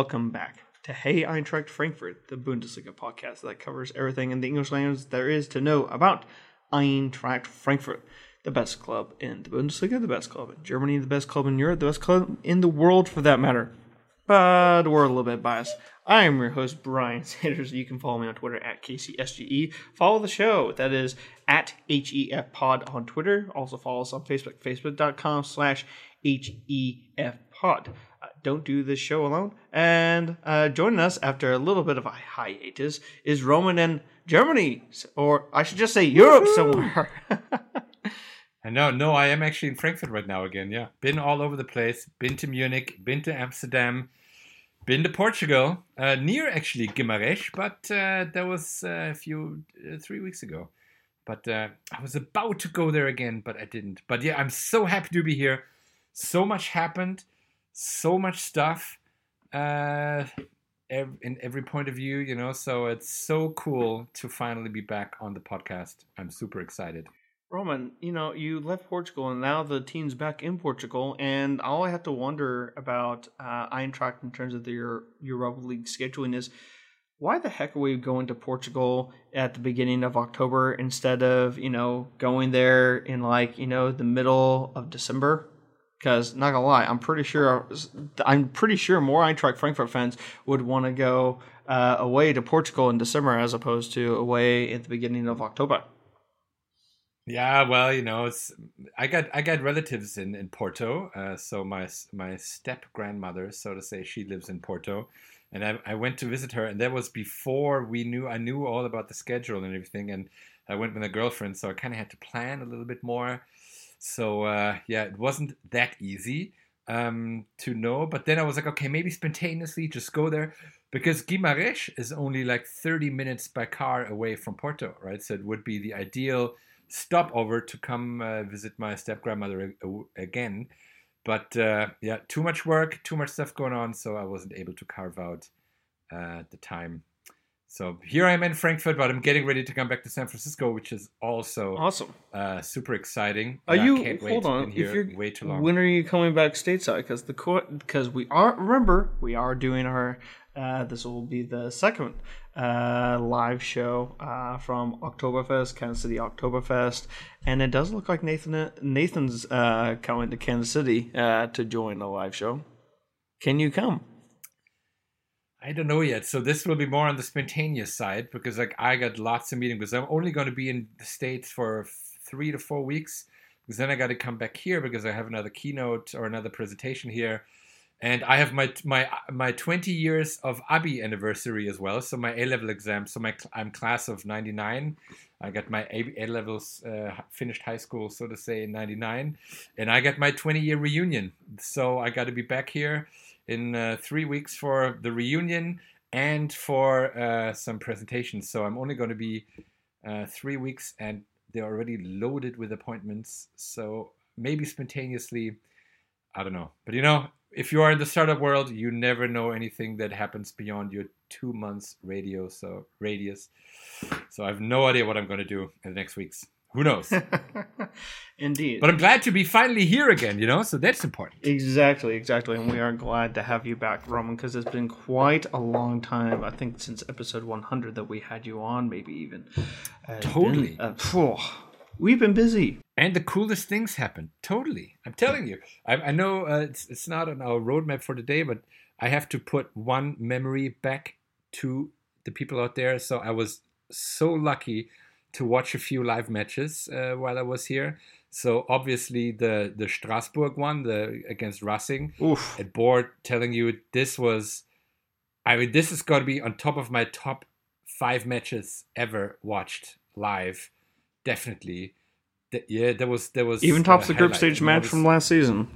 welcome back to Hey Eintracht Frankfurt, the Bundesliga podcast that covers everything in the English language there is to know about Eintracht Frankfurt, the best club in the Bundesliga, the best club in Germany, the best club in Europe, the best club in the world for that matter. But we're a little bit biased. I am your host, Brian Sanders. You can follow me on Twitter at KCSGE. Follow the show, that is at HEF Pod on Twitter. Also follow us on Facebook, facebook.com slash HEF Pod. Don't do this show alone. And uh, joining us after a little bit of a hiatus is Roman in Germany, or I should just say Europe somewhere. And no, no, I am actually in Frankfurt right now again. Yeah, been all over the place. Been to Munich, been to Amsterdam, been to Portugal, uh, near actually Guimarães, but uh, that was uh, a few uh, three weeks ago. But uh, I was about to go there again, but I didn't. But yeah, I'm so happy to be here. So much happened, so much stuff, uh, in every point of view, you know. So it's so cool to finally be back on the podcast. I'm super excited. Roman, you know, you left Portugal and now the team's back in Portugal, and all I have to wonder about uh, Eintracht in terms of their Europa League scheduling is why the heck are we going to Portugal at the beginning of October instead of you know going there in like you know the middle of December? Because not gonna lie, I'm pretty sure I'm pretty sure more Eintracht Frankfurt fans would want to go uh, away to Portugal in December as opposed to away at the beginning of October. Yeah, well, you know, it's I got I got relatives in in Porto. Uh, so my my step grandmother, so to say, she lives in Porto, and I, I went to visit her, and that was before we knew I knew all about the schedule and everything, and I went with a girlfriend, so I kind of had to plan a little bit more. So uh, yeah, it wasn't that easy um, to know, but then I was like, okay, maybe spontaneously just go there because Guimarães is only like 30 minutes by car away from Porto, right? So it would be the ideal stopover to come uh, visit my step grandmother again. But uh, yeah, too much work, too much stuff going on, so I wasn't able to carve out uh, the time. So here I am in Frankfurt, but I'm getting ready to come back to San Francisco, which is also Awesome. uh, super exciting. Are you can't wait. hold on? If you're way too long. when are you coming back stateside? Because the because we are remember we are doing our uh, this will be the second uh, live show uh, from Oktoberfest, Kansas City Oktoberfest, and it does look like Nathan Nathan's uh, coming to Kansas City uh, to join the live show. Can you come? I don't know yet. So this will be more on the spontaneous side because like I got lots of meetings because I'm only going to be in the states for three to four weeks because then I got to come back here because I have another keynote or another presentation here, and I have my my my 20 years of Abi anniversary as well. So my A level exam. So my I'm class of 99. I got my A levels uh, finished high school, so to say, in '99, and I got my 20 year reunion. So I got to be back here in uh, three weeks for the reunion and for uh, some presentations. So I'm only going to be uh, three weeks, and they're already loaded with appointments. So maybe spontaneously, I don't know. But you know, if you are in the startup world, you never know anything that happens beyond your two months radio so radius. So I have no idea what I'm going to do in the next weeks. Who knows? Indeed. but I'm glad to be finally here again. You know, so that's important. Exactly, exactly. And we are glad to have you back, Roman, because it's been quite a long time. I think since episode 100 that we had you on, maybe even. Uh, Totally. been- uh, we've been busy. And the coolest things happen. Totally. I'm telling you. I, I know uh, it's, it's not on our roadmap for today, but I have to put one memory back to the people out there. So I was so lucky to watch a few live matches uh, while I was here. So obviously the the Strasbourg one, the against Racing, Oof. at board telling you this was I mean this is going to be on top of my top 5 matches ever watched live definitely yeah there was there was Even tops the group stage match it from last season.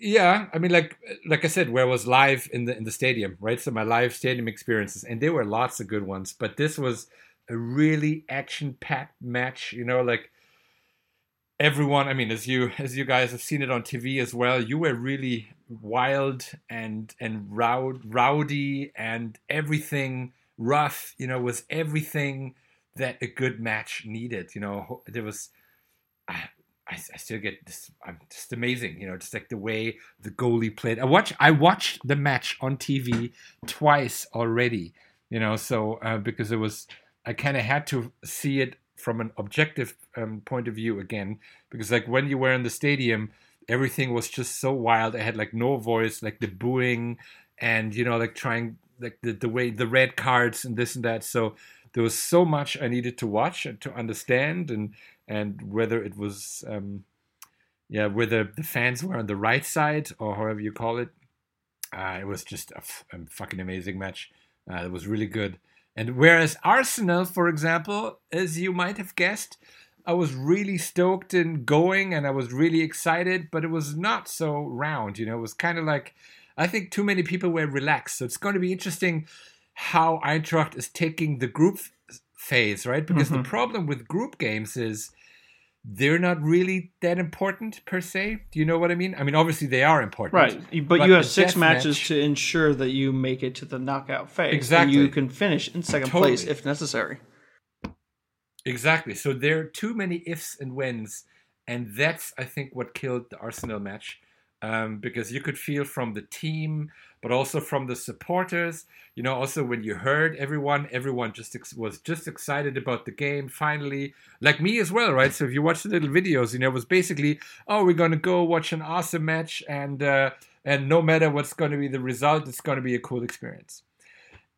yeah i mean like like i said where I was live in the in the stadium right so my live stadium experiences and there were lots of good ones but this was a really action packed match you know like everyone i mean as you as you guys have seen it on tv as well you were really wild and and rowd, rowdy and everything rough you know was everything that a good match needed you know there was I, I, I, still get this. I'm just amazing, you know, just like the way the goalie played. I watch. I watched the match on TV twice already, you know, so uh, because it was, I kind of had to see it from an objective um, point of view again, because like when you were in the stadium, everything was just so wild. I had like no voice, like the booing, and you know, like trying like the the way the red cards and this and that. So there was so much I needed to watch and to understand and and whether it was um, yeah whether the fans were on the right side or however you call it uh, it was just a, f- a fucking amazing match uh, it was really good and whereas arsenal for example as you might have guessed i was really stoked in going and i was really excited but it was not so round you know it was kind of like i think too many people were relaxed so it's going to be interesting how eintracht is taking the group phase, right? Because mm-hmm. the problem with group games is they're not really that important per se. Do you know what I mean? I mean, obviously they are important, right? But, but you have six matches match, to ensure that you make it to the knockout phase. Exactly, you can finish in second totally. place if necessary. Exactly. So there are too many ifs and whens, and that's I think what killed the Arsenal match um, because you could feel from the team, but also from the supporters. You know, also when you heard everyone, everyone just ex- was just excited about the game. Finally, like me as well, right? So if you watch the little videos, you know, it was basically, oh, we're gonna go watch an awesome match, and uh, and no matter what's going to be the result, it's going to be a cool experience.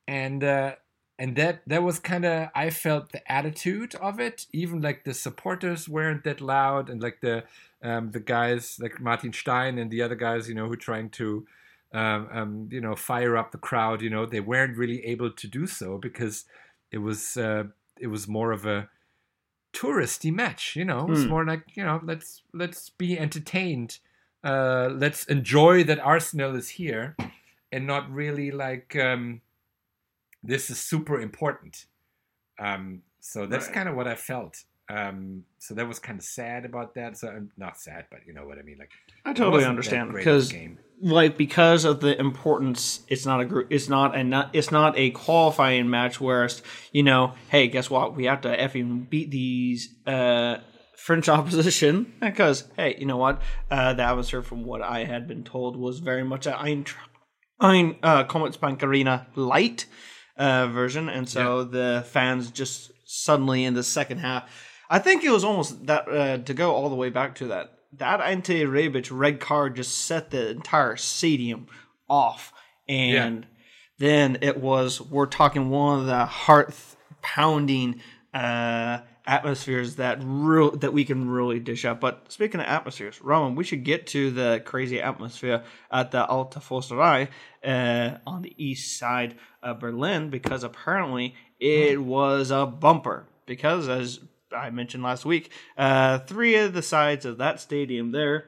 And uh, and that that was kind of I felt the attitude of it. Even like the supporters weren't that loud, and like the um, the guys like Martin Stein and the other guys, you know, who trying to, um, um, you know, fire up the crowd. You know, they weren't really able to do so because it was uh, it was more of a touristy match. You know, it's mm. more like you know, let's let's be entertained. Uh, let's enjoy that Arsenal is here, and not really like um, this is super important. Um, so that's right. kind of what I felt. Um, so that was kind of sad about that. So I'm not sad, but you know what I mean. Like I totally understand because like because of the importance, it's not a group. It's not a not. It's not a qualifying match. Whereas you know, hey, guess what? We have to effing beat these. Uh, French opposition because hey, you know what? Uh, the atmosphere, from what I had been told, was very much a Ein, Ein uh, Commerzbank Arena light uh, version, and so yeah. the fans just suddenly in the second half I think it was almost that uh, to go all the way back to that. That Ante Rebic red card just set the entire stadium off, and yeah. then it was we're talking one of the heart pounding uh, atmospheres that real that we can really dish up. But speaking of atmospheres, Roman, we should get to the crazy atmosphere at the Alte Försterei uh, on the east side of Berlin because apparently it was a bumper. Because as I mentioned last week, uh, three of the sides of that stadium there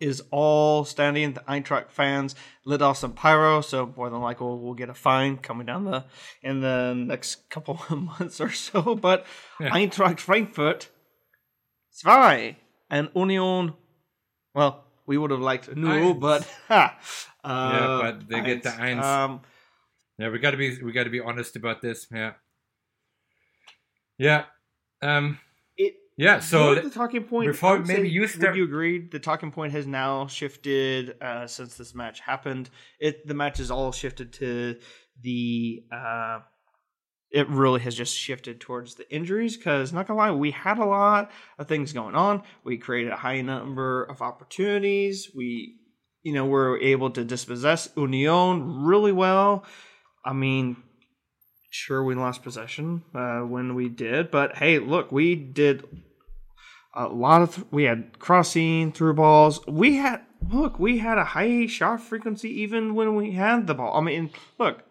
is all standing. The Eintracht fans lit off some pyro, so more than likely we'll, we'll get a fine coming down the in the next couple of months or so. But yeah. Eintracht Frankfurt, zwei, and Union. Well, we would have liked no, but ha, uh, yeah, but they get the eins. Um, yeah, we got to be we got to be honest about this. Yeah, yeah. Um, it yeah. So the talking point before maybe you start. Would you agree the talking point has now shifted uh, since this match happened? It the match is all shifted to the. Uh, it really has just shifted towards the injuries because not gonna lie, we had a lot of things going on. We created a high number of opportunities. We, you know, were able to dispossess Union really well. I mean, sure we lost possession uh, when we did, but hey, look, we did a lot of th- we had crossing through balls. We had look, we had a high shot frequency even when we had the ball. I mean, look,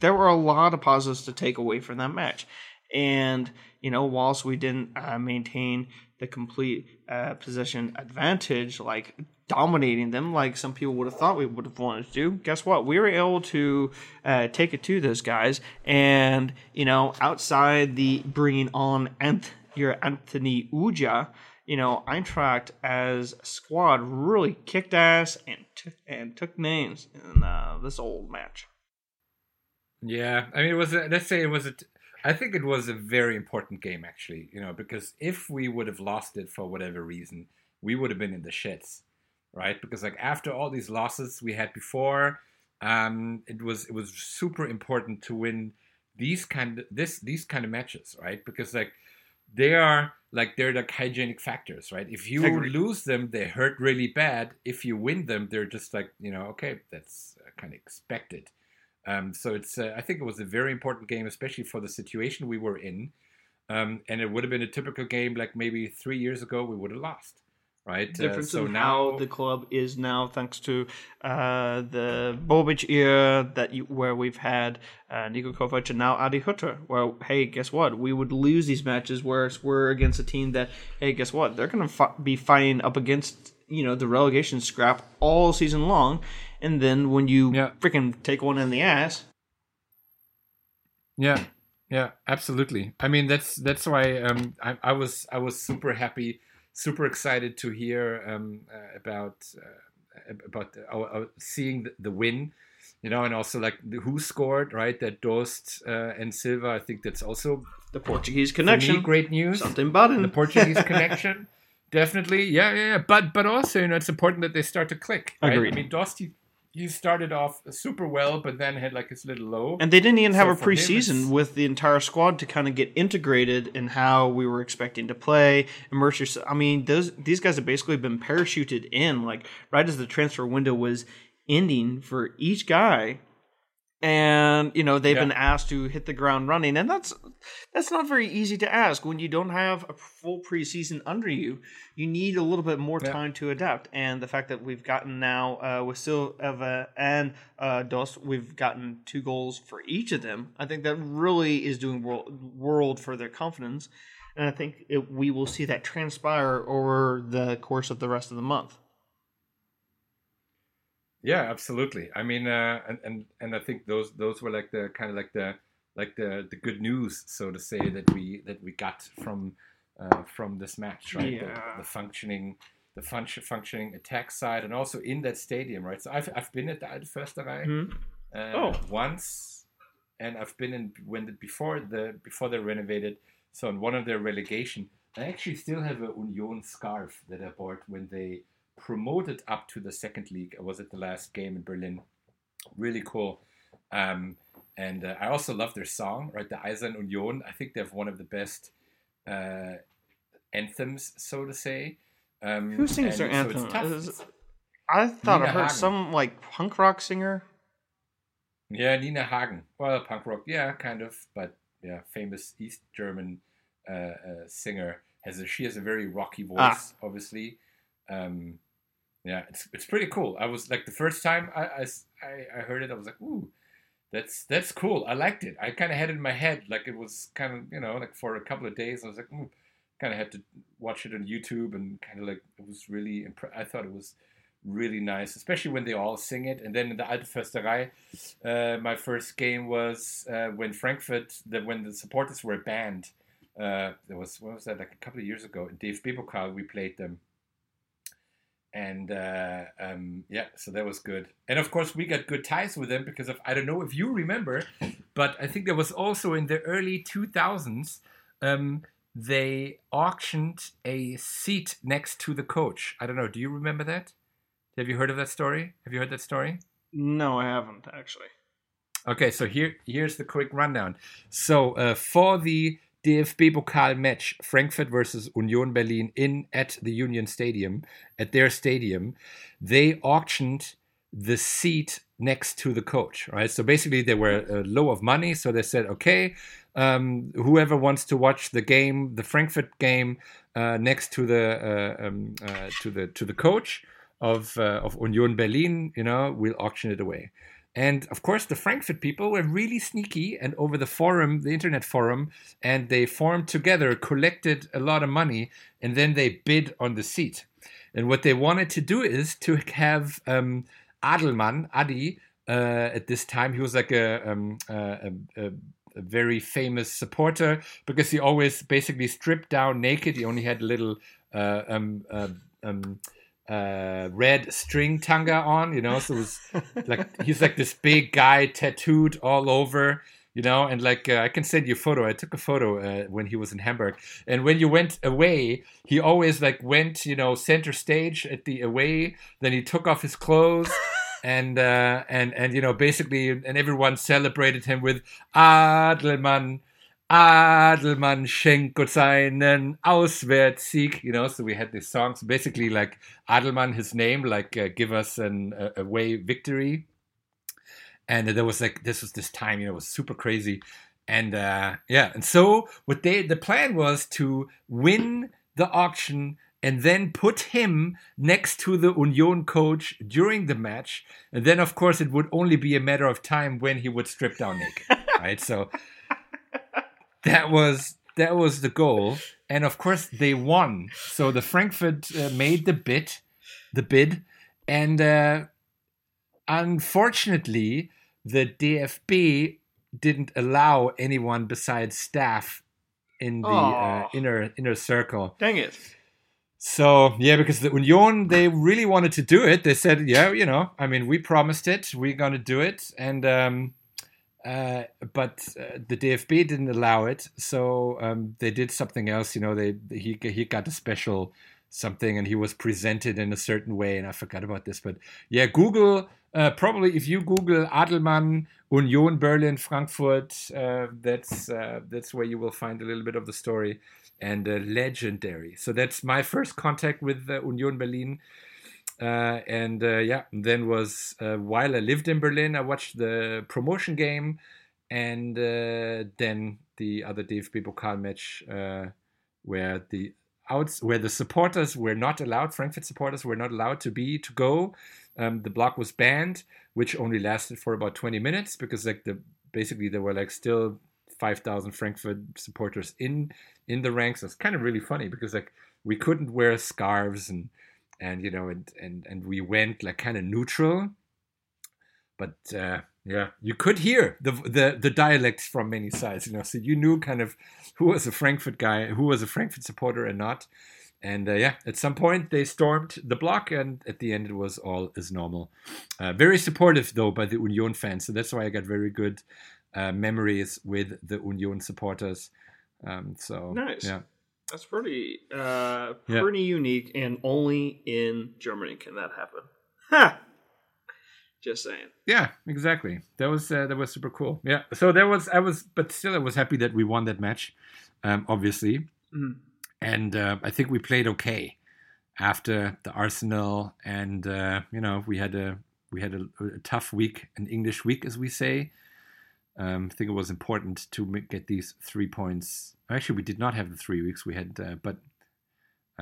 there were a lot of positives to take away from that match, and you know, whilst we didn't uh, maintain the complete uh, possession advantage, like dominating them like some people would have thought we would have wanted to do. Guess what? We were able to uh, take it to those guys, and you know, outside the bringing on Anth- your Anthony Ujah, you know, Eintracht as a squad really kicked ass and t- and took names in uh, this old match. Yeah, I mean, it was a, let's say it was a. T- I think it was a very important game, actually. You know, because if we would have lost it for whatever reason, we would have been in the shits, right? Because like after all these losses we had before, um, it was it was super important to win these kind of this these kind of matches, right? Because like they are like they're like hygienic factors, right? If you lose them, they hurt really bad. If you win them, they're just like you know, okay, that's uh, kind of expected. Um, so it's uh, I think it was a very important game, especially for the situation we were in. Um, and it would have been a typical game like maybe three years ago we would have lost, right? Uh, so in now how the club is now, thanks to uh, the Bobic era that you, where we've had uh, Niko Kovac and now Adi Hutter. Well, hey, guess what? We would lose these matches, whereas we're against a team that, hey, guess what? They're going to fi- be fighting up against you know the relegation scrap all season long, and then when you Yeah. freaking take one in the ass, Yeah, yeah, absolutely. I mean, that's that's why um, I, I was I was super happy, super excited to hear um, uh, about uh, about uh, uh, seeing the, the win, you know, and also like the, who scored, right? That Dost uh, and Silva. I think that's also the Portuguese for me, connection, great news. something button, The Portuguese connection, definitely. Yeah, yeah, yeah. But but also, you know, it's important that they start to click. Right? Agreed. I mean, Dost he, started off super well, but then had like his little low. And they didn't even have So a for him, preseason with the entire squad to kind of get integrated in how we were expecting to play. Immerse yourself. I mean, those these guys have basically been parachuted in, like right as the transfer window was ending for each guy, and you know they've Yeah. been asked to hit the ground running, and that's that's not very easy to ask when you don't have a full preseason under you. You need a little bit more Yeah. time to adapt, and the fact that we've gotten now uh, with Silva and uh, Dost, we've gotten two goals for each of them. I think that really is doing world, world for their confidence, and I think it, we will see that transpire over the course of the rest of the month. Yeah, absolutely. I mean, uh, and and and I think those those were like the kind of like the like the the good news, so to say, that we that we got from uh, from this match, right? The- Yeah. The, functioning the function, functioning attack side, and also in that stadium, right? So I've I've been at the Alte Försterei Mhm. uh, Oh. once, and I've been in when the, before the before they renovated. So in one of their relegation, I actually still have a Union scarf that I bought when they promoted up to the second league. I was at the last game in Berlin. Really cool. Um, and uh, I also love their song, right? The Eisern Union. I think they have one of the best uh, anthems, so to say. Um, Who sings their so anthem? Is- I thought I heard Hagen. some like punk rock singer. Yeah, Nina Hagen. Well, punk rock, yeah, kind of, but yeah, famous East German uh, uh, singer has a she has a very rocky voice, Ah. obviously. Um, yeah, it's it's pretty cool. I was like the first time I I heard it, I was like, ooh, that's that's cool. I liked it. I kind of had it in my head, like it was kind of you know like for a couple of days. I was like, ooh, kind of had to watch it on YouTube and kind of like it was really. Impre- I thought it was really nice, especially when they all sing it. And then in the Alte Försterei, uh, my first game was uh, when Frankfurt, the, when the supporters were banned. Uh, there was what was that like a couple of years ago in DFB Pokal we played them, and uh, um, yeah, so that was good. And of course we got good ties with them because of I don't know if you remember, but I think there was also in the early two thousands. Um, they auctioned a seat next to the coach. I don't know. Do you remember that? Have you heard of that story? Have you heard that story? No, I haven't actually. Okay, so here here's the quick rundown. So uh, for the DFB Pokal match, Frankfurt versus Union Berlin in at the Union Stadium, at their stadium, they auctioned the seat next to the coach. Right. So basically, they were uh, low of money, so they said, okay, um, whoever wants to watch the game, the Frankfurt game, uh, next to the uh, um, uh, to the to the coach of uh, of Union Berlin, you know, we'll auction it away. And of course, the Frankfurt people were really sneaky and over the forum, the internet forum, and they formed together, collected a lot of money, and then they bid on the seat. And what they wanted to do is to have um, Adelmann, Adi, uh, at this time, he was like a, um, a, a, a very famous supporter because he always basically stripped down naked. He only had a little uh, um, uh, um, uh, red string tanga on, you know. So it was like he's like this big guy, tattooed all over, you know, and like uh, I can send you a photo. I took a photo uh, when he was in Hamburg, and when you went away, he always like went, you know, center stage at the away. Then he took off his clothes. and uh, and and you know basically and everyone celebrated him with Adelmann Adelmann schenkt Gott seinen Auswärtssieg. You know, so we had these songs basically like Adelmann, his name, like uh, give us an uh, away victory. And there was like this was this time, you know, it was super crazy. And uh, yeah, and so what they the plan was to win the auction and then put him next to the Union coach during the match. And then, of course, it would only be a matter of time when he would strip down naked, right? So that was that was the goal, and of course they won. So the Frankfurt uh, made the bid, the bid, and uh, unfortunately, the DFB didn't allow anyone besides staff in the uh, inner inner circle. Dang it. So yeah, because the Union they really wanted to do it. They said, yeah, you know, I mean, we promised it, we're gonna do it, and um, uh, but uh, the DFB didn't allow it, so um, they did something else. You know, they he he got a special something, and he was presented in a certain way. And I forgot about this, but yeah, Google uh, probably if you Google Adelmann Union Berlin Frankfurt, uh, that's uh, that's where you will find a little bit of the story and legendary. So that's my first contact with Union Berlin. Uh, and uh, yeah, then was uh, while I lived in Berlin, I watched the promotion game, and then the other DFB Pokal match where the outs where the supporters were not allowed. Frankfurt supporters were not allowed to be to go. Um, the block was banned, which only lasted for about 20 minutes because like the basically there were like still 5,000 Frankfurt supporters in in the ranks. It's kind of really funny because like we couldn't wear scarves and and you know and and and we went like kind of neutral. But uh, yeah you could hear the the the dialects from many sides you know so you knew kind of who was a frankfurt guy who was a frankfurt supporter and not. And uh, yeah at some point they stormed the block and at the end it was all as normal. Uh, very supportive though by the union fans so that's why i got very good uh, memories with the union supporters. Um, so nice. yeah that's pretty uh pretty yeah. unique and only in Germany can that happen. Ha. Just saying. Yeah, exactly. That was uh, that was super cool. Yeah. So there was I was but still I was happy that we won that match. Um obviously. Mm-hmm. And uh, I think we played okay after the Arsenal and uh, you know, we had a we had a, a tough week, an English week as we say. Um, I think it was important to get these three points. Actually, we did not have the three weeks. We had, uh, but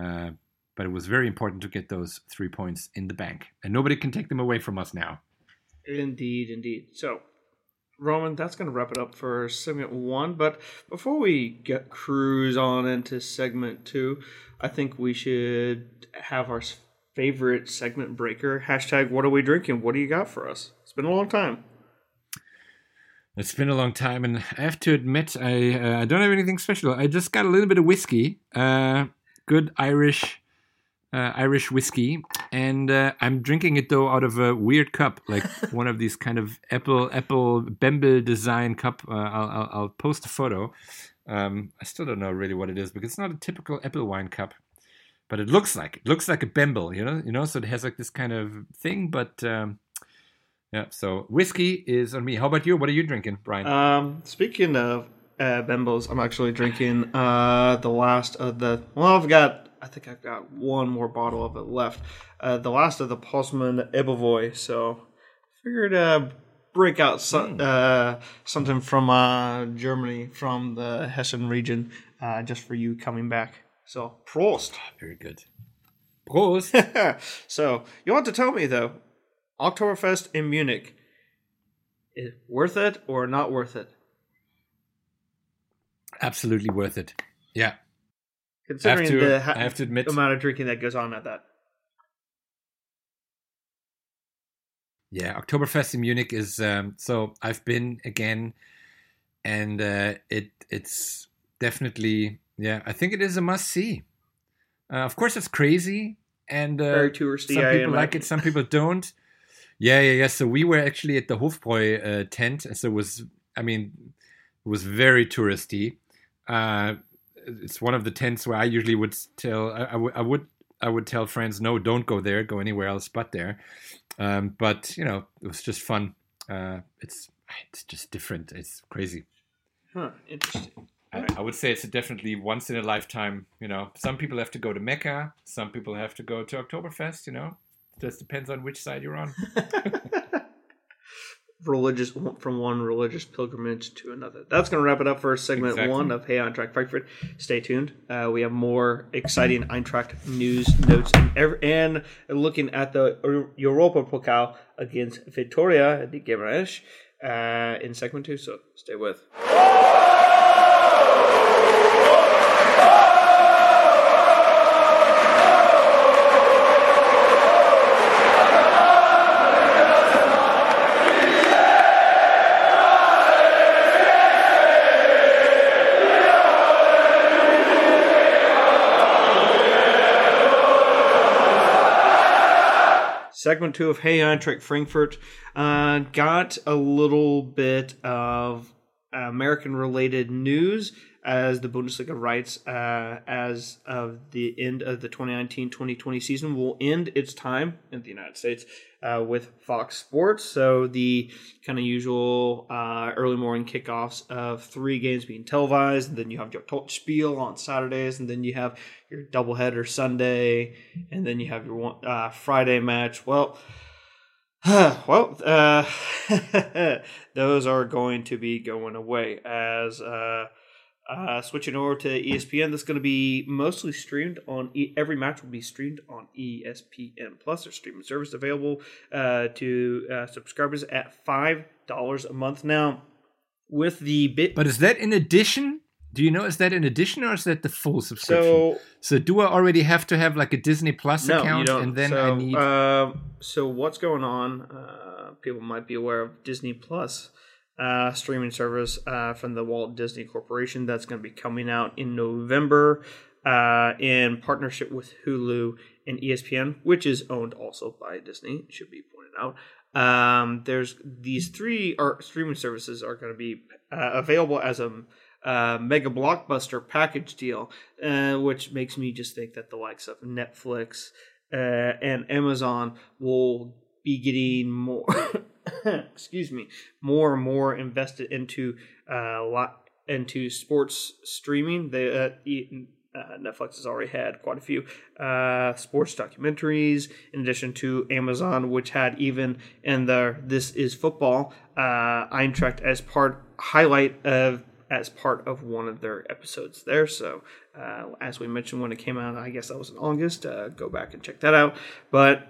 uh, but it was very important to get those three points in the bank, and nobody can take them away from us now. Indeed, indeed. So, Roman, that's going to wrap it up for segment one. But before we get cruise on into segment two, I think we should have our favorite segment breaker hashtag. What are we drinking? What do you got for us? It's been a long time. It's been a long time, and I have to admit, I uh, I don't have anything special. I just got a little bit of whiskey, uh, good Irish uh, Irish whiskey, and uh, I'm drinking it though out of a weird cup, like one of these kind of Apple Apple Bembel design cup. Uh, I'll, I'll, I'll post a photo. Um, I still don't know really what it is because it's not a typical apple wine cup, but it looks like it looks like a Bembel, you know, you know. So it has like this kind of thing, but. Um, yeah. So whiskey is on me. How about you? What are you drinking, Brian? Um, speaking of uh, Bembos, I'm actually drinking uh the last of the. Well, I've got. I think I've got one more bottle of it left. Uh, the last of the Possmann Ebbelwoi. So figured uh break out some, mm. uh, something from uh, Germany, from the Hessen region, uh, just for you coming back. So Prost. Very good. Prost. so you want to tell me though? Oktoberfest in Munich, is worth it or not worth it? Absolutely worth it. Yeah. Considering I to, the ha- I have to admit, amount of drinking that goes on at that. Yeah, Oktoberfest in Munich is um, so I've been again, and uh, it it's definitely yeah I think it is a must see. Uh, of course, it's crazy and uh, very touristy. Some people like it, some people don't. Yeah, yeah, yeah. So we were actually at the Hofbräu uh, tent. So it was I mean, it was very touristy. Uh, it's one of the tents where I usually would tell I, I, w- I would I would tell friends no don't go there go anywhere else but there um, but you know it was just fun uh, it's it's just different it's crazy Huh. Interesting. I, I would say it's a definitely once in a lifetime you know some people have to go to Mecca some people have to go to Oktoberfest you know just depends on which side you're on religious from one religious pilgrimage to another. That's going to wrap it up for segment Exactly. one of Hey Eintracht Frankfurt. Stay tuned. Uh, we have more exciting Eintracht news, notes, and, ev- and looking at the Europa Pokal against Vitoria de Guimarães uh, in segment two. So stay with. Segment two of Hey Eintracht Frankfurt. Uh, got a little bit of American related news as the Bundesliga writes uh, as of the end of the 2019-2020 season will end its time in the United States uh, with Fox Sports. So the kind of usual uh, early morning kickoffs of three games being televised, and then you have your Topspiel on Saturdays, and then you have your doubleheader Sunday, and then you have your one, uh, Friday match. Well, well, uh, those are going to be going away as uh, uh, switching over to ESPN. That's going to be mostly streamed on e- every match will be streamed on ESPN Plus. Their streaming service available uh, to uh, subscribers at five dollars a month now. With the bit, but is that in addition do you know is that in addition or is that the full subscription so So do I already have to have like a Disney Plus no, account, and then so, I need? um, so what's going on? Uh, people might be aware of Disney Plus uh, streaming service uh, from the Walt Disney Corporation that's going to be coming out in November uh, in partnership with Hulu and ESPN, which is owned also by Disney. Should be pointed out. Um, there's these three are streaming services are going to be uh, available as a uh, mega blockbuster package deal, uh, which makes me just think that the likes of Netflix uh, and Amazon will be getting more, excuse me, more and more invested into uh, lot into sports streaming. They uh, uh, Netflix has already had quite a few uh, sports documentaries, in addition to Amazon, which had even in the "This Is Football" uh, Eintracht as part highlight of as part of one of their episodes there. So, uh, as we mentioned when it came out, I guess that was in August. Uh, go back and check that out. But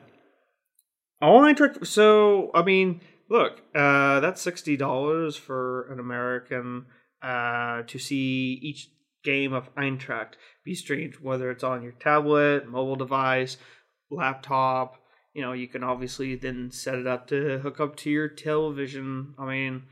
all Eintracht. So, I mean, look, uh, that's sixty dollars for an American uh, to see each game of Eintracht be streamed, whether it's on your tablet, mobile device, laptop. You know, you can obviously then set it up to hook up to your television. I mean,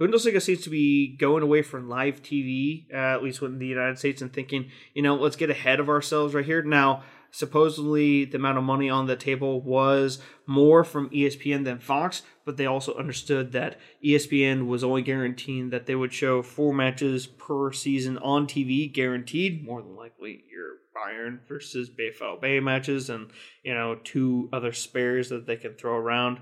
Bundesliga seems to be going away from live TV, uh, at least in the United States, and thinking, you know, let's get ahead of ourselves right here. Now, supposedly the amount of money on the table was more from ESPN than Fox, but they also understood that ESPN was only guaranteeing that they would show four matches per season on TV, guaranteed. More than likely, your Bayern versus BFL Bay matches, and you know two other spares that they can throw around.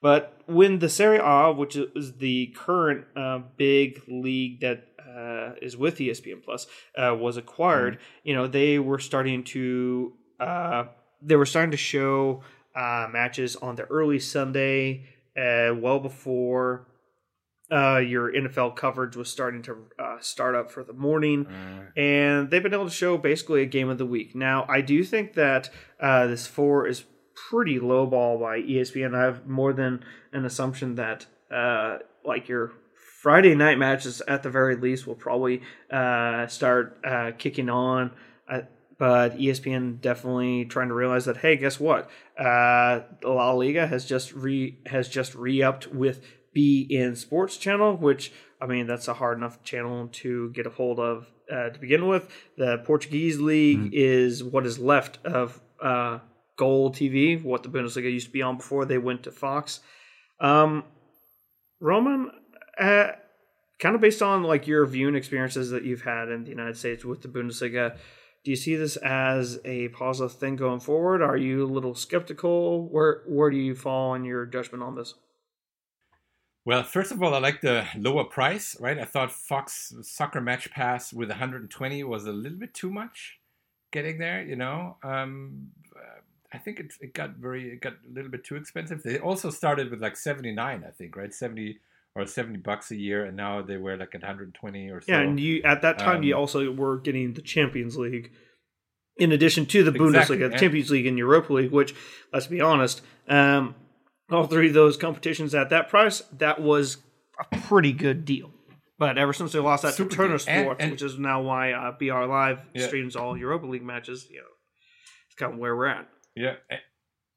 But when the Serie A, which is the current uh, big league that uh, is with ESPN Plus, uh, was acquired, you know they were starting to uh, they were starting to show uh, matches on the early Sunday, uh, well before uh, your NFL coverage was starting to uh, start up for the morning Uh, and they've been able to show basically a game of the week. Now, I do think that uh, this four is pretty low ball by ESPN. I have more than an assumption that uh, like your Friday night matches at the very least will probably uh, start uh, kicking on. Uh, but ESPN definitely trying to realize that hey, guess what? Uh, La Liga has just re has just re upped with beIN Sports Channel, which I mean that's a hard enough channel to get a hold of uh, to begin with. The Portuguese league is what is left of uh, GolTV, what the Bundesliga used to be on before they went to Fox. Um, Roman, uh, kind of based on like your viewing experiences that you've had in the United States with the Bundesliga, do you see this as a positive thing going forward? Are you a little skeptical? Where where do you fall in your judgment on this? Well, first of all, I like the lower price, right? I thought Fox Soccer Match Pass with 120 was a little bit too much getting there, you know. Um, I think it, it got very it got a little bit too expensive. They also started with like 79, I think, right? 70 or 70 bucks a year and now they were like at 120 or so. Yeah, and you at that time um, you also were getting the Champions League in addition to the exactly. Bundesliga, the Champions League and Europa League, which let's be honest, um, all three of those competitions at that price, that was a pretty good deal. But ever since they lost that Super to Turner Sports, which is now why uh, BR Live yeah. streams all Europa League matches, you know, it's kind of where we're at. Yeah,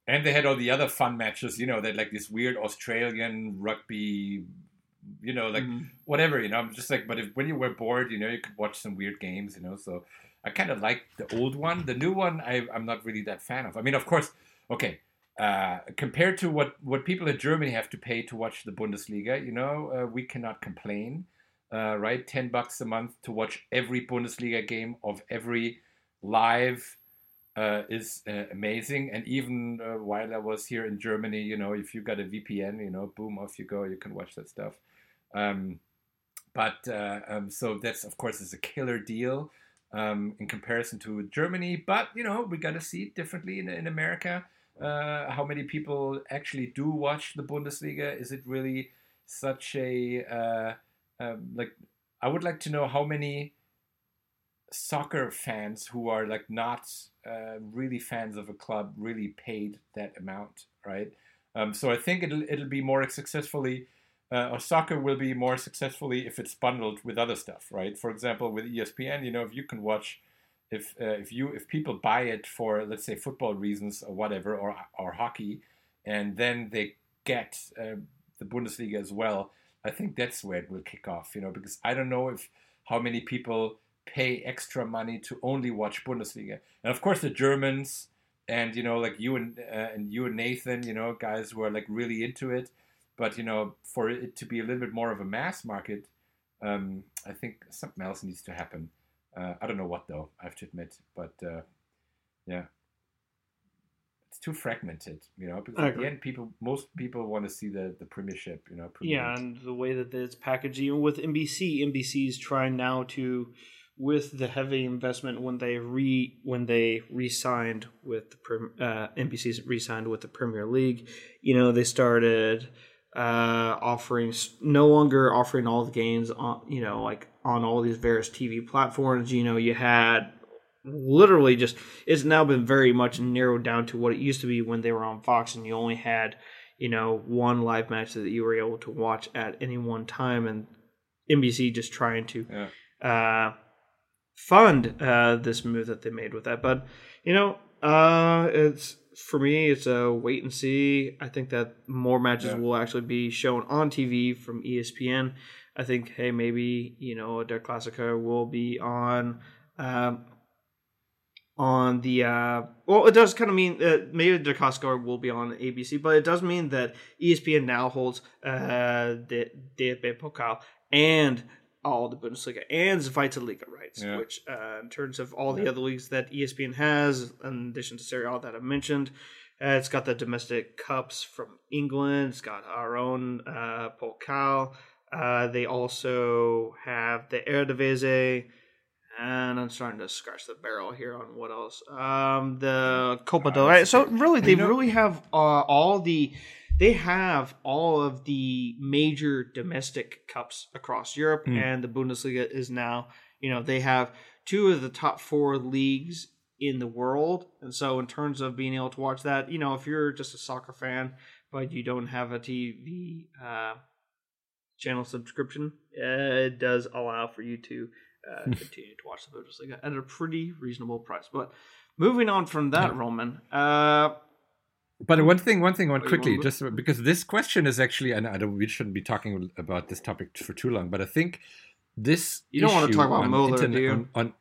and they had all the other fun matches. You know, that like this weird Australian rugby. You know, like mm-hmm. whatever. You know, I'm just like, but if when you were bored, you know, you could watch some weird games. You know, so I kind of like the old one. The new one, I, I'm not really that fan of. I mean, of course, okay. Uh, compared to what, what people in Germany have to pay to watch the Bundesliga, you know, uh, we cannot complain, uh, right? 10 bucks a month to watch every Bundesliga game of every live uh, is uh, amazing. And even uh, while I was here in Germany, you know, if you got a VPN, you know, boom, off you go, you can watch that stuff. Um, but um, so that's, of course, is a killer deal um, in comparison to Germany. But, you know, we got to see it differently in, in America uh, how many people actually do watch the Bundesliga? Is it really such a uh, um, like? I would like to know how many soccer fans who are like not uh, really fans of a club really paid that amount, right? Um, so I think it'll it'll be more successfully. Uh, or soccer will be more successfully if it's bundled with other stuff, right? For example, with ESPN, you know, if you can watch if uh, if you if people buy it for let's say football reasons or whatever or or hockey, and then they get uh, the Bundesliga as well, I think that's where it will kick off. You know, because I don't know if how many people pay extra money to only watch Bundesliga, and of course the Germans and you know like you and uh, and you and Nathan, you know, guys who are like really into it. But you know, for it to be a little bit more of a mass market, um, I think something else needs to happen. Uh, I don't know what though. I have to admit, but uh, yeah, it's too fragmented, you know. Because at the end, people, most people want to see the the Premiership, you know. Premier yeah, and the way that it's packaged, even with NBC, NBC's trying now to, with the heavy investment when they re when they re-signed with the uh, NBC's re-signed with the Premier League, you know, they started uh, offering no longer offering all the games on you know like on all these various TV platforms. You know, you had literally just it's now been very much narrowed down to what it used to be when they were on Fox, and you only had you know one live match that you were able to watch at any one time, and NBC just trying to yeah. uh, fund uh, this move that they made with that. But you know, uh, it's for me, it's a wait and see. I think that more matches yeah. will actually be shown on TV from ESPN. I think, hey, maybe you know, Der Klassiker will be on um, on the uh, well, it does kind of mean uh, maybe Der Klassiker will be on ABC, but it does mean that ESPN now holds uh, the DFB Pokal and all the Bundesliga and Zweite Liga rights, yeah. which uh, in terms of all the yeah. other leagues that ESPN has, in addition to Serie A that I mentioned, uh, it's got the domestic cups from England. It's got our own uh, Pokal. Uh, they also have the Eredivisie, and I'm starting to scratch the barrel here on what else. Um, the Copa del Rey. So really, they really have uh, all the they have all of the major domestic cups across Europe, mm. and the Bundesliga is now, you know, they have two of the top four leagues in the world. And so, in terms of being able to watch that, you know, if you're just a soccer fan, but you don't have a TV uh, channel subscription, uh, it does allow for you to uh, continue to watch the Bundesliga at a pretty reasonable price. But moving on from that, Roman, uh, but one thing, one thing, one quickly, just because this question is actually, and I don't, we shouldn't be talking about this topic for too long, but I think this you don't want to talk about Mueller, do you? On,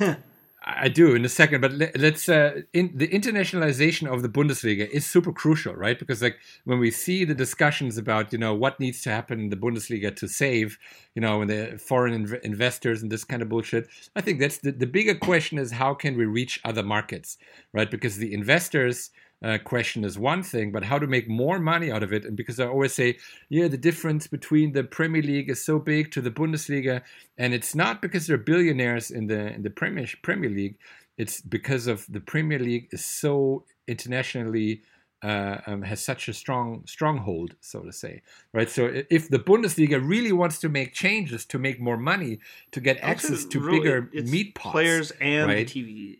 on I do in a second, but let, us uh, in, the internationalization of the Bundesliga is super crucial, right? Because like when we see the discussions about you know what needs to happen in the Bundesliga to save, you know, when the foreign inv- investors and this kind of bullshit, I think that's the, the bigger question is how can we reach other markets, right? Because the investors uh, question is one thing, but how to make more money out of it. And because I always say, yeah, the difference between the Premier League is so big to the Bundesliga, and it's not because they're billionaires in the in the Premier Premier League. It's because of the Premier League is so internationally uh, um, has such a strong stronghold, so to say, right? So if the Bundesliga really wants to make changes to make more money, to get access to really, bigger meat pots, players and right? the TV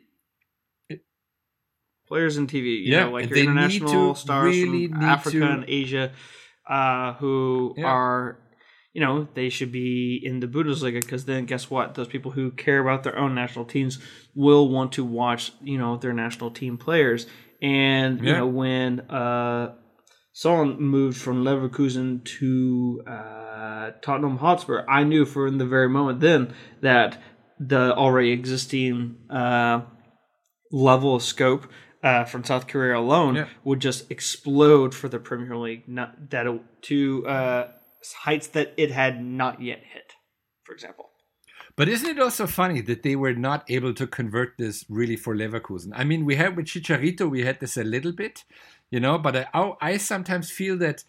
players in TV. You yeah, know, like your international stars really from Africa to... and Asia, uh, who yeah. are, you know, they should be in the Bundesliga because then guess what? Those people who care about their own national teams will want to watch, you know, their national team players. And yeah. you know, when uh, Son moved from Leverkusen to uh, Tottenham Hotspur, I knew from the very moment then that the already existing uh, level of scope uh, from South Korea alone yeah. would just explode for the Premier League, not that to uh, heights that it had not yet hit. For example. But isn't it also funny that they were not able to convert this really for Leverkusen? I mean, we had with Chicharito, we had this a little bit, you know, but I, I sometimes feel that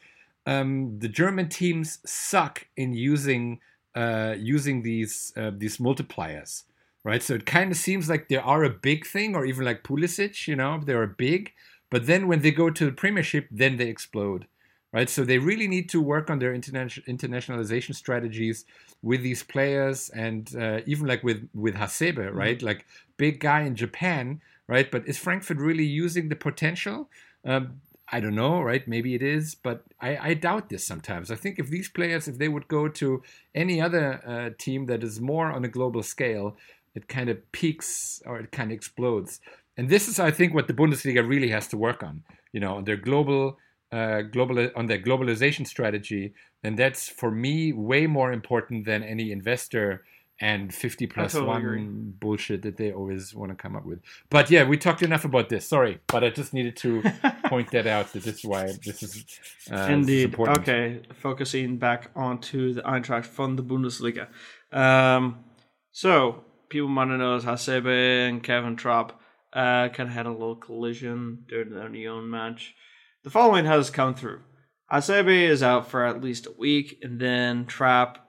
um, the German teams suck in using uh, using these uh, these multipliers right? So it kind of seems like they are a big thing, or even like Pulisic, you know, they're big. But then when they go to the Premiership, then they explode, right? So they really need to work on their interna- internationalization strategies with these players, and uh, even like with with Hasebe, mm-hmm. right? Mm-hmm. Like big guy in Japan, right? But is Frankfurt really using the potential? Um, I don't know, right? Maybe it is, but I, I, doubt this sometimes. I think if these players, if they would go to any other uh, team that is more on a global scale, it kind of peaks or it kind of explodes. And this is, I think, what the Bundesliga really has to work on. You know, on their global, uh, global on their globalization strategy, and that's for me way more important than any investor and 50 plus totally one agree. bullshit that they always want to come up with. But yeah, we talked enough about this. Sorry, but I just needed to point that out that this is why this is uh, indeed is okay. Focusing back onto the Eintracht from the Bundesliga. Um, so people might have noticed Hasebe and Kevin Trapp uh, kind of had a little collision during their Union match. The following has come through. Hasebe is out for at least a week, and then Trapp,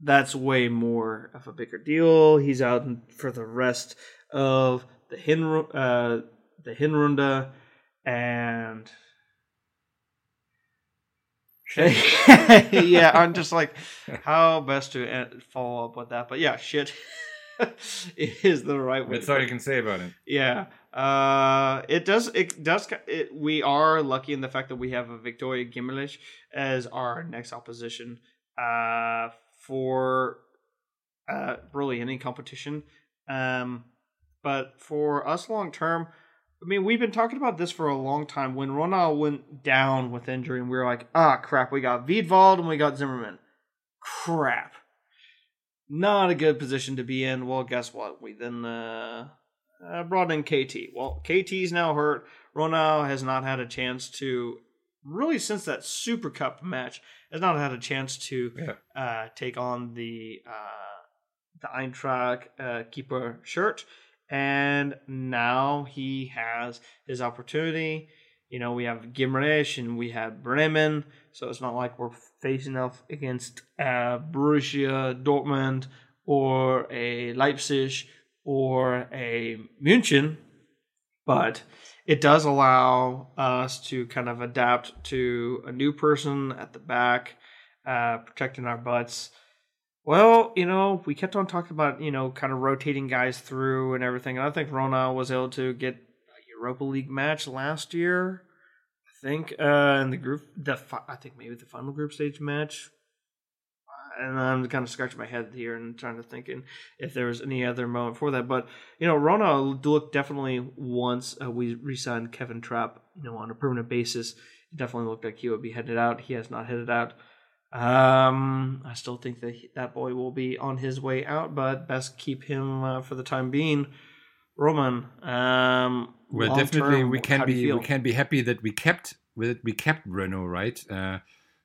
that's way more of a bigger deal. He's out for the rest of the Hin uh, the Hinrunde, and yeah, I'm just like, how best to follow up with that? But yeah, shit. is the right way. That's all you can say about it. Yeah, uh, it does. It does. It, we are lucky in the fact that we have a Victoria Guimarães as our next opposition uh, for uh, really any competition. Um, but for us long term, I mean, we've been talking about this for a long time. When Rønnow went down with injury, and we were like, "Ah, crap! We got Wiedwald and we got Zimmermann. Crap." Not a good position to be in. Well, guess what? We then uh, uh, brought in KT. Well, KT's now hurt. Rønnow has not had a chance to really since that Super Cup match has not had a chance to yeah. uh, take on the uh, the Eintracht uh, keeper shirt, and now he has his opportunity. You know, we have Guimarães and we have Bremen, so it's not like we're facing off against uh, Borussia Dortmund or a Leipzig or a München, but it does allow us to kind of adapt to a new person at the back, uh, protecting our butts. Well, you know, we kept on talking about, you know, kind of rotating guys through and everything. And I think Rønnow was able to get Europa League match last year I think uh, in the group, the I think maybe the final group stage match. And I'm kind of scratching my head here and trying to think if there was any other moment for that. But you know, Rønnow looked definitely once uh, we re-signed Kevin Trapp, you know, on a permanent basis. It definitely looked like he would be headed out. He has not headed out. Um, I still think that he, that boy will be on his way out, but best keep him uh, for the time being. Roman, um, well, definitely term, we can be we can be happy that we kept with we kept Rønnow, right? Uh,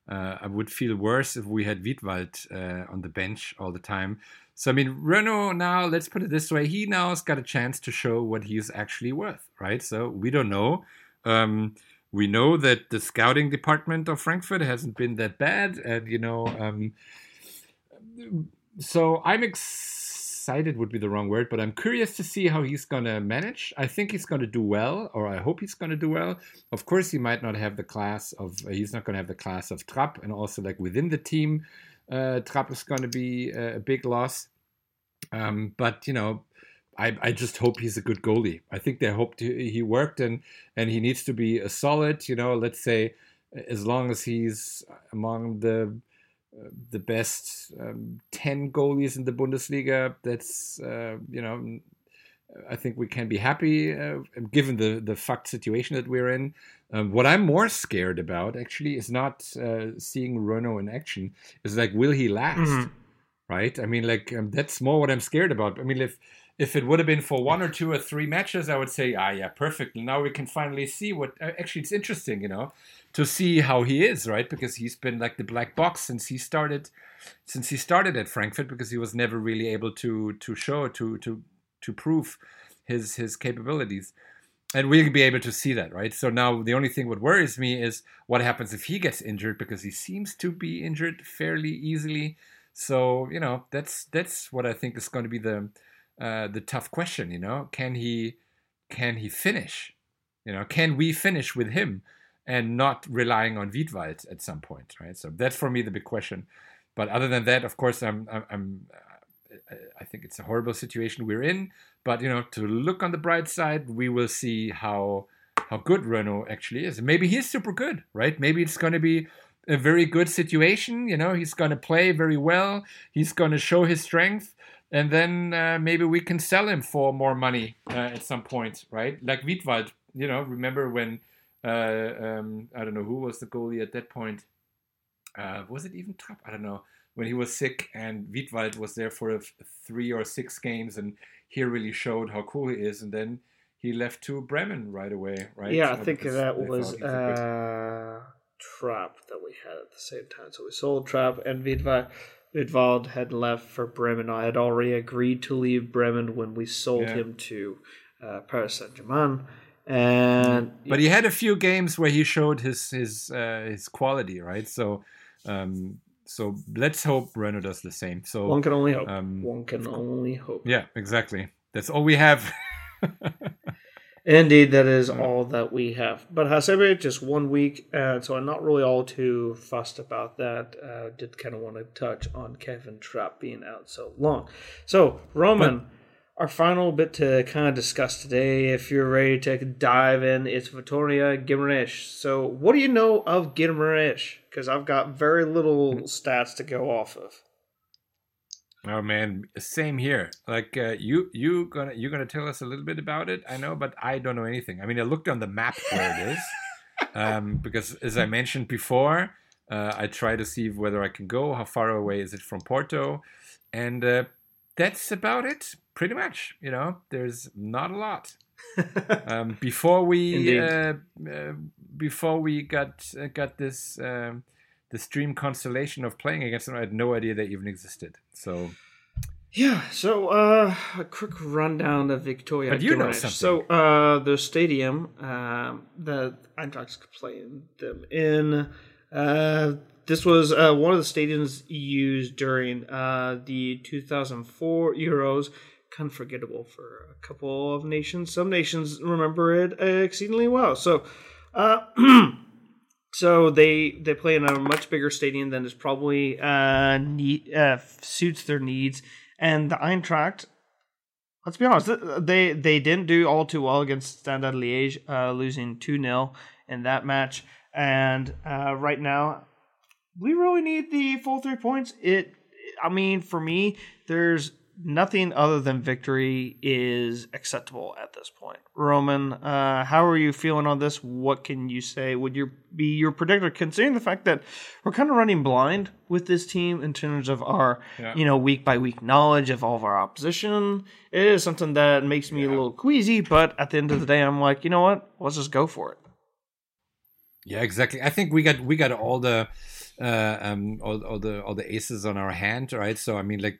uh, I would feel worse if we had Wiedwald uh, on the bench all the time. So I mean, Rønnow now. Let's put it this way: he now has got a chance to show what he's actually worth, right? So we don't know. Um, we know that the scouting department of Frankfurt hasn't been that bad, and you know, um, so I'm excited would be the wrong word, but I'm curious to see how he's going to manage. I think he's going to do well, or I hope he's going to do well. Of course, he might not have the class of, he's not going to have the class of Trapp, and also like within the team, uh, Trapp is going to be a, a big loss. Um, but you know, I, I just hope he's a good goalie. I think they hoped he, worked and and he needs to be a solid. You know, let's say as long as he's among the uh, the best um, 10 goalies in the Bundesliga. That's, uh, you know, I think we can be happy uh, given the, the fucked situation that we're in. Um, what I'm more scared about actually is not uh, seeing Rønnow in action, is like, will he last? Mhm. Right? I mean, like, um, that's more what I'm scared about. I mean, if if it would have been for one or two or three matches, I would say, ah, yeah, perfect. Now we can finally see what. Uh, actually, it's interesting, you know, to see how he is, right? Because he's been like the black box since he started, since he started at Frankfurt, because he was never really able to to show to to to prove his his capabilities. And we'll be able to see that, right? So now the only thing what worries me is what happens if he gets injured because he seems to be injured fairly easily. So you know that's that's what I think is going to be the uh, the tough question. You know, can he can he finish? You know, can we finish with him and not relying on Wiedwald at some point, right? So that's for me the big question. But other than that, of course, I'm I'm, I'm uh, I think it's a horrible situation we're in. But you know, to look on the bright side, we will see how how good Rønnow actually is. Maybe he's super good, right? Maybe it's going to be a very good situation. You know, he's going to play very well. He's going to show his strength, and then uh, maybe we can sell him for more money uh, at some point, right? Like Wiedwald. You know, remember when uh, um, I don't know who was the goalie at that point. Uh, was it even Trapp? I don't know. When he was sick and Wiedwald was there for a f- three or six games, and he really showed how cool he is, and then he left to Bremen right away, right? Yeah, I think that was thought a good- uh, Trapp that we had at the same time. So we sold Trapp, and Vidva, Wiedwald had left for Bremen. I had already agreed to leave Bremen when we sold Yeah. him to uh, Paris Saint Germain. And but he had a few games where he showed his his uh, his quality, right? So, um, so let's hope Rønnow does the same. So one can only hope. um, one can only hope. yeah, exactly. That's all we have. Indeed, that is all that we have. But Hasebe, just one week, and so I'm not really all too fussed about that. Uh, did kind of want to touch on Kevin Trapp being out so long. So, Roman, our final bit to kind of discuss today, if you're ready to dive in, it's Vittoria Guimarães. So, what do you know of Guimarães? Because I've got very little stats to go off of. Oh man, same here. Like uh, you, you gonna you're gonna tell us a little bit about it. I know, but I don't know anything. I mean, I looked on the map where it is, um, because as I mentioned before, uh, I try to see whether I can go. How far away is it from Porto? And uh, that's about it, pretty much. You know, there's not a lot. Um, before we uh, uh, before we got uh, got this. Um, this dream constellation of playing against them, I had no idea they even existed. So Yeah, so uh, a quick rundown of Victoria. But you know something. So uh, the stadium um, that Eintracht's playing them in. Uh, this was uh, one of the stadiums used during uh, the 2004 Euros. Kind of forgettable for a couple of nations. Some nations remember it uh, exceedingly well. So. So they they play in a much bigger stadium than is probably uh, need, uh, suits their needs. And the Eintracht, let's be honest, they they didn't do all too well against Standard Liège, uh, losing two 0 in that match. And uh, right now, we really need the full three points. It, I mean, for me, there's nothing other than victory is acceptable at this point. Roman, uh, how are you feeling on this? What can you say? Would you be your predictor, considering the fact that we're kind of running blind with this team in terms of our, Yeah. you know, week by week knowledge of all of our opposition? It is something that makes me a little queasy, but at the end of the day, I'm like, you know what? Let's just go for it. Yeah, exactly. I think we got we got all the uh, um all, all the all the aces on our hand, right? So I mean, like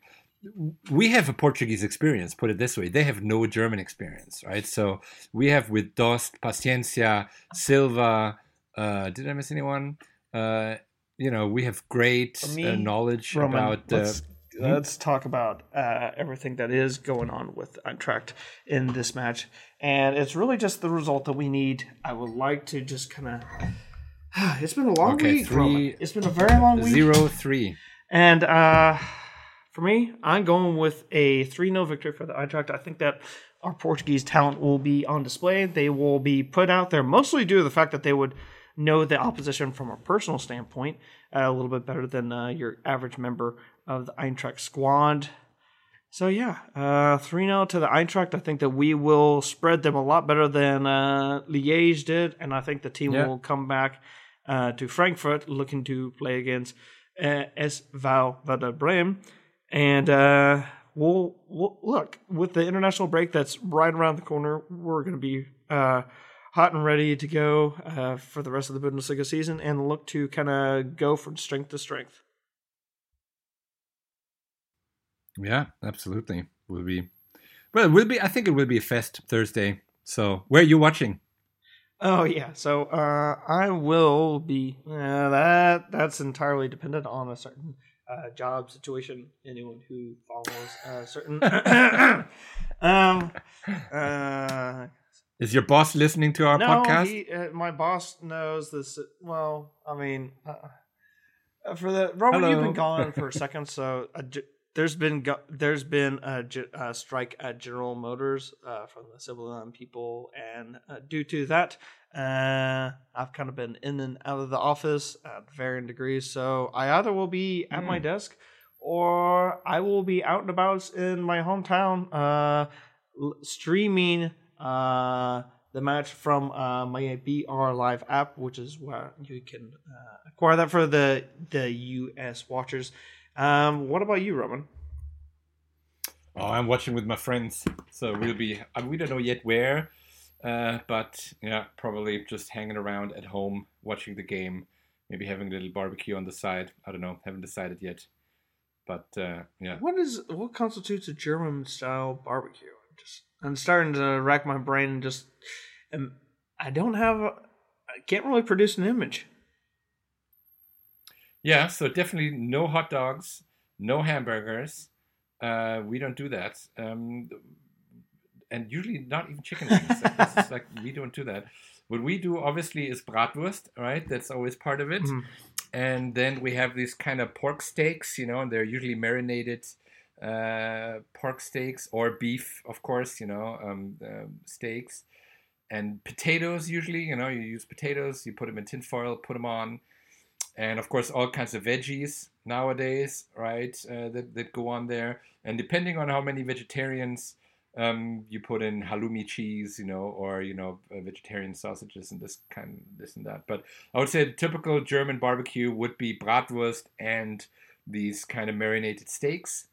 we have a Portuguese experience. Put it this way: they have no German experience, right? So we have with Dost, Paciencia, Silva. Uh, did I miss anyone? Uh, you know, we have great me, uh, knowledge Roman, about. Uh, let's, let's talk about uh, everything that is going on with Eintracht in this match, and it's really just the result that we need. I would like to just kind of. It's been a long Okay, week. three- Roman. It's been a very long week. zero three. And uh, for me, I'm going with a 3 0 victory for the Eintracht. I think that our Portuguese talent will be on display. They will be put out there mostly due to the fact that they would know the opposition from a personal standpoint uh, a little bit better than uh, your average member of the Eintracht squad. So yeah, uh, three 0 to the Eintracht. I think that we will spread them a lot better than uh, Liège did, and I think the team Yeah. will come back uh, to Frankfurt looking to play against uh, SV Werder Bremen, and uh, we'll, we'll look with the international break that's right around the corner. We're going to be uh, hot and ready to go uh, for the rest of the Bundesliga season, and look to kind of go from strength to strength. Yeah, absolutely. Will be. Well, it will be. I think it will be a fest Thursday. So, where are you watching? Oh yeah, so uh, I will be. Uh, that that's entirely dependent on a certain uh, job situation. Anyone who follows a certain. um. Uh, Is your boss listening to our no, podcast? he, uh, my boss knows this. Well, I mean, uh, for the Robert, you've been gone for a second, so uh, there's been go- there's been a, ge- a strike at General Motors uh, from the civilian people, and uh, due to that, uh, I've kind of been in and out of the office at varying degrees. So I either will be at my Hmm. desk, or I will be out and about in my hometown, uh, streaming uh, the match from uh, my BR Live app, which is where you can uh, acquire that for the the US watchers. Um, what about you, Roman? Oh, I'm watching with my friends, so we'll be. uh, We don't know yet where, uh, but yeah, probably just hanging around at home, watching the game, maybe having a little barbecue on the side. I don't know, haven't decided yet. But uh, yeah, What is what constitutes a German style barbecue? I'm just I'm starting to rack my brain and just and I don't have a, I can't really produce an image. Yeah. So definitely no hot dogs, no hamburgers. Uh, we don't do that. Um, and usually not even chicken wings. Like, this is like we don't do that. What we do obviously is bratwurst, right? That's always part of it. Mhm. and then we have these kind of pork steaks, you know, and they're usually marinated uh, pork steaks or beef, of course, you know, um, um, steaks and potatoes. Usually, you know, you use potatoes, you put them in tinfoil, put them on, and of course, all kinds of veggies nowadays, right? Uh, that that go on there, and depending on how many vegetarians. Um, you put in halloumi cheese, you know, or you know, uh, vegetarian sausages and this kind, this and that. But I would say the typical German barbecue would be bratwurst and these kind of marinated steaks,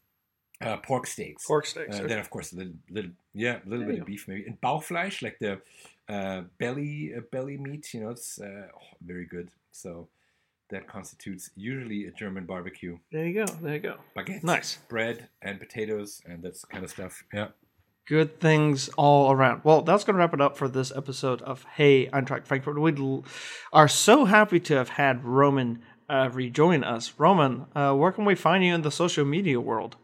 uh, pork steaks. Pork steaks. Uh, okay. then of course a little, little yeah, a little There bit of beef maybe, and Bauchfleisch like the uh, belly uh, belly meat. You know, it's uh, oh, very good. So that constitutes usually a German barbecue. there you go. There you go. Baguette, Nice. bread, and potatoes, and that's kind of stuff. Yeah. Good things all around. Well, that's going to wrap it up for this episode of Hey Eintracht Frankfurt. We l- are so happy to have had Roman uh, rejoin us. Roman, uh, where can we find you in the social media world?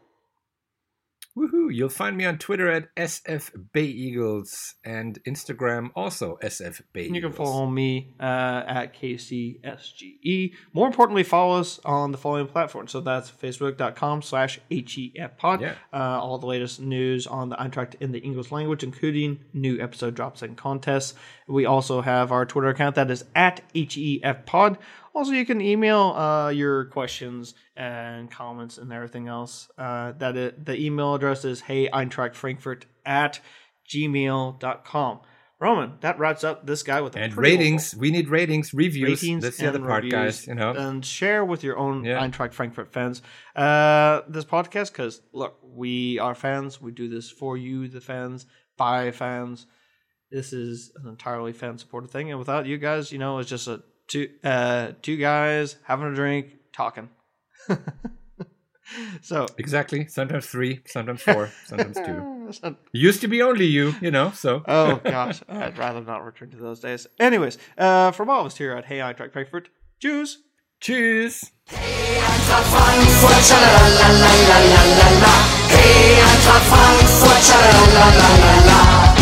Woohoo! You'll find me on Twitter at SF Bay Eagles and Instagram also SF Bay You can follow me uh, at KCSGE. More importantly, follow us on the following platforms. So that's facebook.com slash HEFpod. Yeah. Uh, all the latest news on the Eintracht in the English language, including new episode drops and contests. We also have our Twitter account that is at HEFpod. Also, you can email uh, your questions and comments and everything else. Uh, that it, the email address is hey Eintracht Frankfurt at gmail.com. Roman, that wraps up this guy with And ratings. We need ratings, reviews. ratings That's the other part, guys. You know. and share with your own Yeah. Eintracht Frankfurt fans uh, this podcast because look, we are fans. We do this for you, the fans, by fans. This is an entirely fan supported thing, and without you guys, you know, it's just a two uh, two guys having a drink, talking. so Exactly. Sometimes three, sometimes four, sometimes two. It used to be only you, you know. So oh gosh, I'd rather not return to those days. Anyways, uh, from all of us here at Hey Eintracht Frankfurt, Jews. cheers. Frankfurt, sha la la la la la la la. Hey, Eintracht Frankfurt, sha la